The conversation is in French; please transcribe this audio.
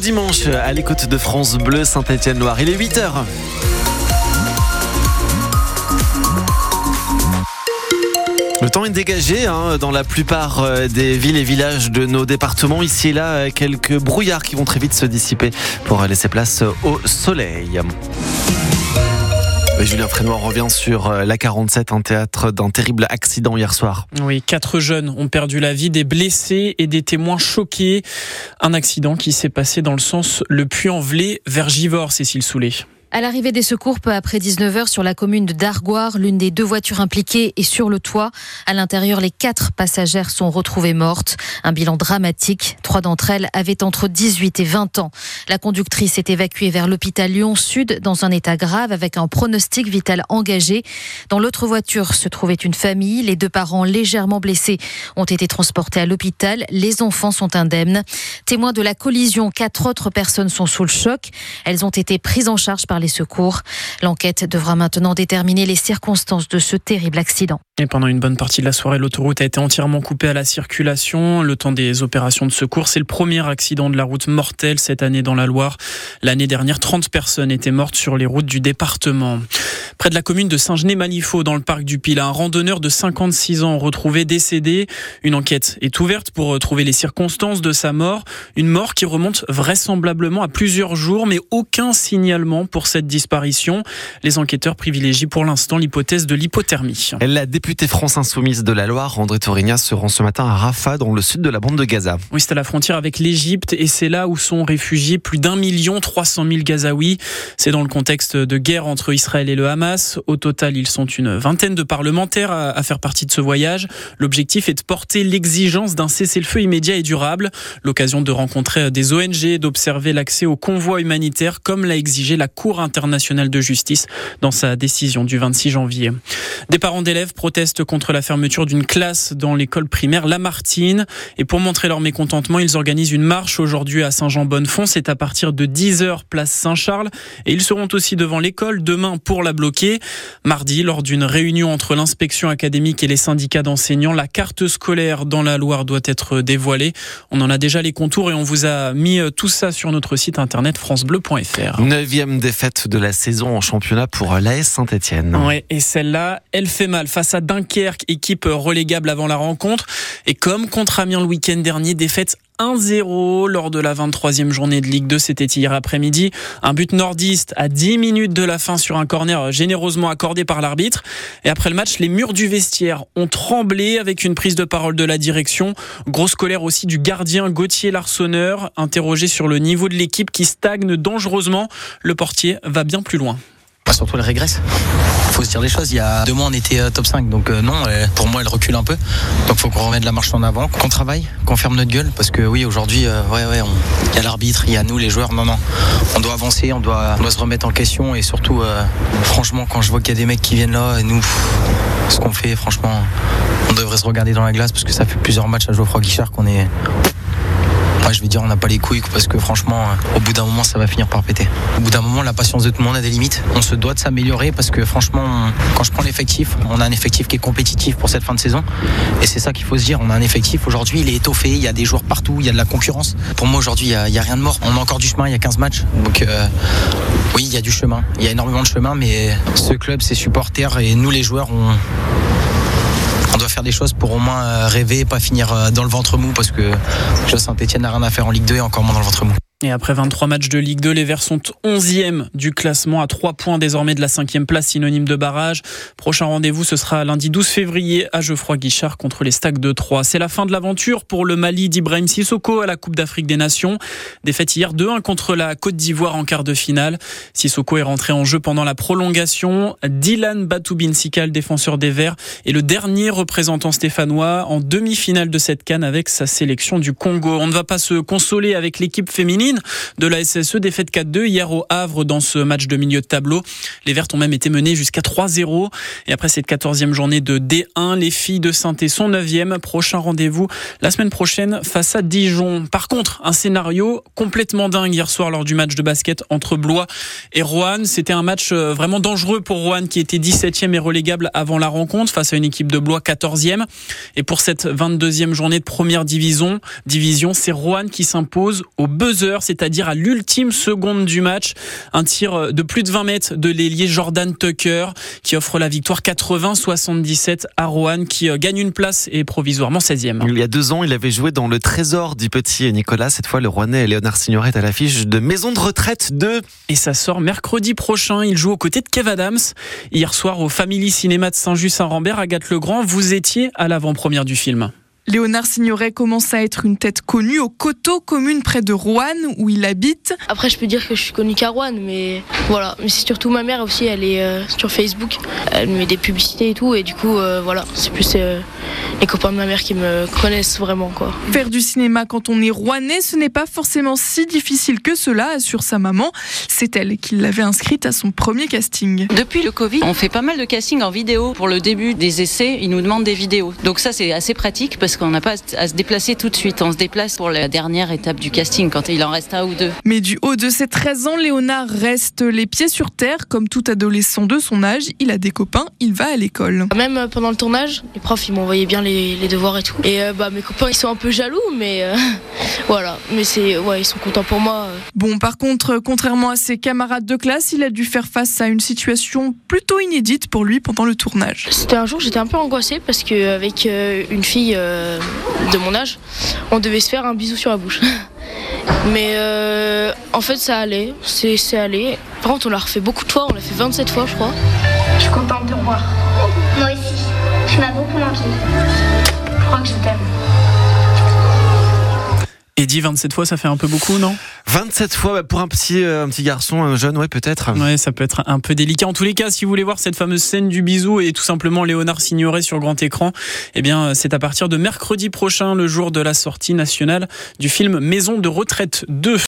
Dimanche à l'écoute de France Bleu Saint-Étienne-Loire, il est 8h. Le temps est dégagé hein, dans la plupart euh, des villes et villages de nos départements. Ici et là, euh, quelques brouillards qui vont très vite se dissiper pour laisser place au soleil. Julien Frénois revient sur euh, la 47, un théâtre d'un terrible accident hier soir. Oui, quatre jeunes ont perdu la vie, des blessés et des témoins choqués. Un accident qui s'est passé dans le sens le Puy-en-Velay vers Givors, Cécile Soulet. À l'arrivée des secours peu après 19h sur la commune de Dargoire, l'une des deux voitures impliquées est sur le toit. À l'intérieur, les quatre passagères sont retrouvées mortes. Un bilan dramatique. Trois d'entre elles avaient entre 18 et 20 ans. La conductrice est évacuée vers l'hôpital Lyon-Sud dans un état grave avec un pronostic vital engagé. Dans l'autre voiture se trouvait une famille. Les deux parents légèrement blessés ont été transportés à l'hôpital. Les enfants sont indemnes. Témoins de la collision, quatre autres personnes sont sous le choc. Elles ont été prises en charge par les secours. L'enquête devra maintenant déterminer les circonstances de ce terrible accident. Et pendant une bonne partie de la soirée, l'autoroute a été entièrement coupée à la circulation. Le temps des opérations de secours, c'est le premier accident de la route mortel cette année dans la Loire. L'année dernière, 30 personnes étaient mortes sur les routes du département. Près de la commune de Saint-Genis-Malifaux, dans le parc du Pila, un randonneur de 56 ans retrouvé décédé. Une enquête est ouverte pour trouver les circonstances de sa mort. Une mort qui remonte vraisemblablement à plusieurs jours, mais aucun signalement pour cette disparition. Les enquêteurs privilégient pour l'instant l'hypothèse de l'hypothermie. La députée France Insoumise de la Loire, André Torigna, se rend ce matin à Rafah, dans le sud de la bande de Gaza. Oui, c'est à la frontière avec l'Égypte et c'est là où sont réfugiés plus d'un million trois cent mille Gazaouis. C'est dans le contexte de guerre entre Israël et le Hamas. Au total, ils sont une vingtaine de parlementaires à faire partie de ce voyage. L'objectif est de porter l'exigence d'un cessez-le-feu immédiat et durable. L'occasion de rencontrer des ONG d'observer l'accès aux convois humanitaires comme l'a exigé la Cour internationale de justice dans sa décision du 26 janvier. Des parents d'élèves protestent contre la fermeture d'une classe dans l'école primaire Lamartine. Et pour montrer leur mécontentement, ils organisent une marche aujourd'hui à Saint-Jean-Bonnefond. C'est à partir de 10h place Saint-Charles. Et ils seront aussi devant l'école demain pour la bloquer. Mardi, lors d'une réunion entre l'inspection académique et les syndicats d'enseignants, la carte scolaire dans la Loire doit être dévoilée. On en a déjà les contours et on vous a mis tout ça sur notre site internet francebleu.fr. Neuvième défaite de la saison en championnat pour l'AS Saint-Etienne. Et celle-là, elle fait mal face à Dunkerque, équipe relégable avant la rencontre. Et comme contre Amiens le week-end dernier, défaite 1-0 lors de la 23e journée de Ligue 2. C'était hier après-midi. Un but nordiste à 10 minutes de la fin sur un corner généreusement accordé par l'arbitre. Et après le match, les murs du vestiaire ont tremblé avec une prise de parole de la direction. Grosse colère aussi du gardien Gauthier Larsonneur, interrogé sur le niveau de l'équipe qui stagne dangereusement. Le portier va bien plus loin. Surtout, elle régresse? Faut se dire les choses. Il y a deux mois, on était euh, top 5. Donc, euh, non, pour moi, elle recule un peu. Donc, faut qu'on remette la marche en avant, qu'on travaille, qu'on ferme notre gueule. Parce que oui, aujourd'hui, euh, ouais, ouais, il y a l'arbitre, il y a nous, les joueurs. Non, non. On doit avancer, on doit, doit se remettre en question. Et surtout, franchement, quand je vois qu'il y a des mecs qui viennent là, et nous, ce qu'on fait, franchement, on devrait se regarder dans la glace parce que ça fait plusieurs matchs à Geoffroy Guichard qu'on est je vais dire, on n'a pas les couilles parce que franchement, au bout d'un moment, ça va finir par péter. Au bout d'un moment, la patience de tout le monde a des limites. On se doit de s'améliorer parce que franchement, quand je prends l'effectif, on a un effectif qui est compétitif pour cette fin de saison. Et c'est ça qu'il faut se dire. On a un effectif aujourd'hui, il est étoffé, il y a des joueurs partout, il y a de la concurrence. Pour moi, aujourd'hui, il n'y a, rien de mort. On a encore du chemin, il y a 15 matchs. Donc, euh, oui, il y a du chemin. Il y a énormément de chemin, mais ce club, ses supporters et nous, les joueurs, on on doit faire des choses pour au moins euh, rêver pas finir euh, dans le ventre mou parce que Saint-Etienne n'a rien à faire en Ligue 2 et encore moins dans le ventre mou. Et après 23 matchs de Ligue 2, les Verts sont 11e du classement à 3 points désormais de la 5e place synonyme de barrage. Prochain rendez-vous, ce sera lundi 12 février à Geoffroy Guichard contre les Stacks de 3. C'est la fin de l'aventure pour le Mali d'Ibrahim Sissoko à la Coupe d'Afrique des Nations. Défaite hier 2-1 contre la Côte d'Ivoire en quart de finale. Sissoko est rentré en jeu pendant la prolongation. Dylan Batoubin Sika, défenseur des Verts, est le dernier représentant stéphanois en demi-finale de cette canne avec sa sélection du Congo. On ne va pas se consoler avec l'équipe féminine de la SSE. Défaite 4-2 hier au Havre dans ce match de milieu de tableau. Les Vertes ont même été menées jusqu'à 3-0. Et après cette 14e journée de D1, les filles de saint sont 9e. Prochain rendez-vous la semaine prochaine face à Dijon. Par contre, un scénario complètement dingue hier soir lors du match de basket entre Blois et Roanne. C'était un match euh, vraiment dangereux pour Roanne qui était 17e et relégable avant la rencontre face à une équipe de Blois 14e. Et pour cette 22e journée de première division, division c'est Roanne qui s'impose au buzzer heures, c'est-à-dire à, l'ultime seconde du match. Un tir de plus de 20 mètres de l'ailier Jordan Tucker qui offre la victoire 80-77 à Rohan qui euh, gagne une place et provisoirement 16e. Il y a deux ans, il avait joué dans le trésor du petit Nicolas. Cette fois, le Rouennais Léonard Signoret est à l'affiche de Maison de retraite 2. Et ça sort mercredi prochain. Il joue aux côtés de Kev Adams. Hier soir au Family Cinéma de Saint-Just-Saint-Rambert, Agathe Legrand, vous étiez à l'avant-première du film. Léonard Signoret commence à être une tête connue au Coteau, commune près de Rouen, où il habite. Après, je peux dire que je suis connue qu'à Rouen, mais voilà. Mais c'est surtout ma mère aussi, elle est euh, sur Facebook. Elle met des publicités et tout, et du coup, euh, voilà. C'est plus euh, les copains de ma mère qui me connaissent vraiment, quoi. Faire du cinéma quand on est rouennais, ce n'est pas forcément si difficile que cela, assure sa maman. C'est elle qui l'avait inscrite à son premier casting. Depuis le Covid, on fait pas mal de casting en vidéo. Pour le début des essais, ils nous demandent des vidéos. Donc ça, c'est assez pratique parce qu'on n'a pas à se déplacer tout de suite. On se déplace pour la dernière étape du casting quand il en reste un ou deux. Mais du haut de ses 13 ans, Léonard reste les pieds sur terre. Comme tout adolescent de son âge, il a des copains, il va à l'école. Même euh, pendant le tournage, les profs, ils m'envoyaient bien les, les, devoirs et tout. Et euh, bah, mes copains, ils sont un peu jaloux, mais euh, voilà. Mais c'est, ouais, ils sont contents pour moi. Bon, par contre, contrairement à ses camarades de classe, il a dû faire face à une situation plutôt inédite pour lui pendant le tournage. C'était un jour, j'étais un peu angoissée parce qu'avec une fille de mon âge, on devait se faire un bisou sur la bouche. Mais euh, en fait, ça allait, c'est allé. Par contre, on l'a refait beaucoup de fois, on l'a fait 27 fois, je crois. Je suis contente de revoir. Moi aussi, tu m'as beaucoup manqué. Je crois que je t'aime. Et dit 27 fois, ça fait un peu beaucoup, non? 27 fois bah, pour un petit, euh, un petit garçon, un jeune, ouais, peut-être. Ouais, ça peut être un peu délicat. En tous les cas, si vous voulez voir cette fameuse scène du bisou et tout simplement Léonard Signoret sur grand écran, eh bien, c'est à partir de mercredi prochain, le jour de la sortie nationale du film Maison de retraite 2.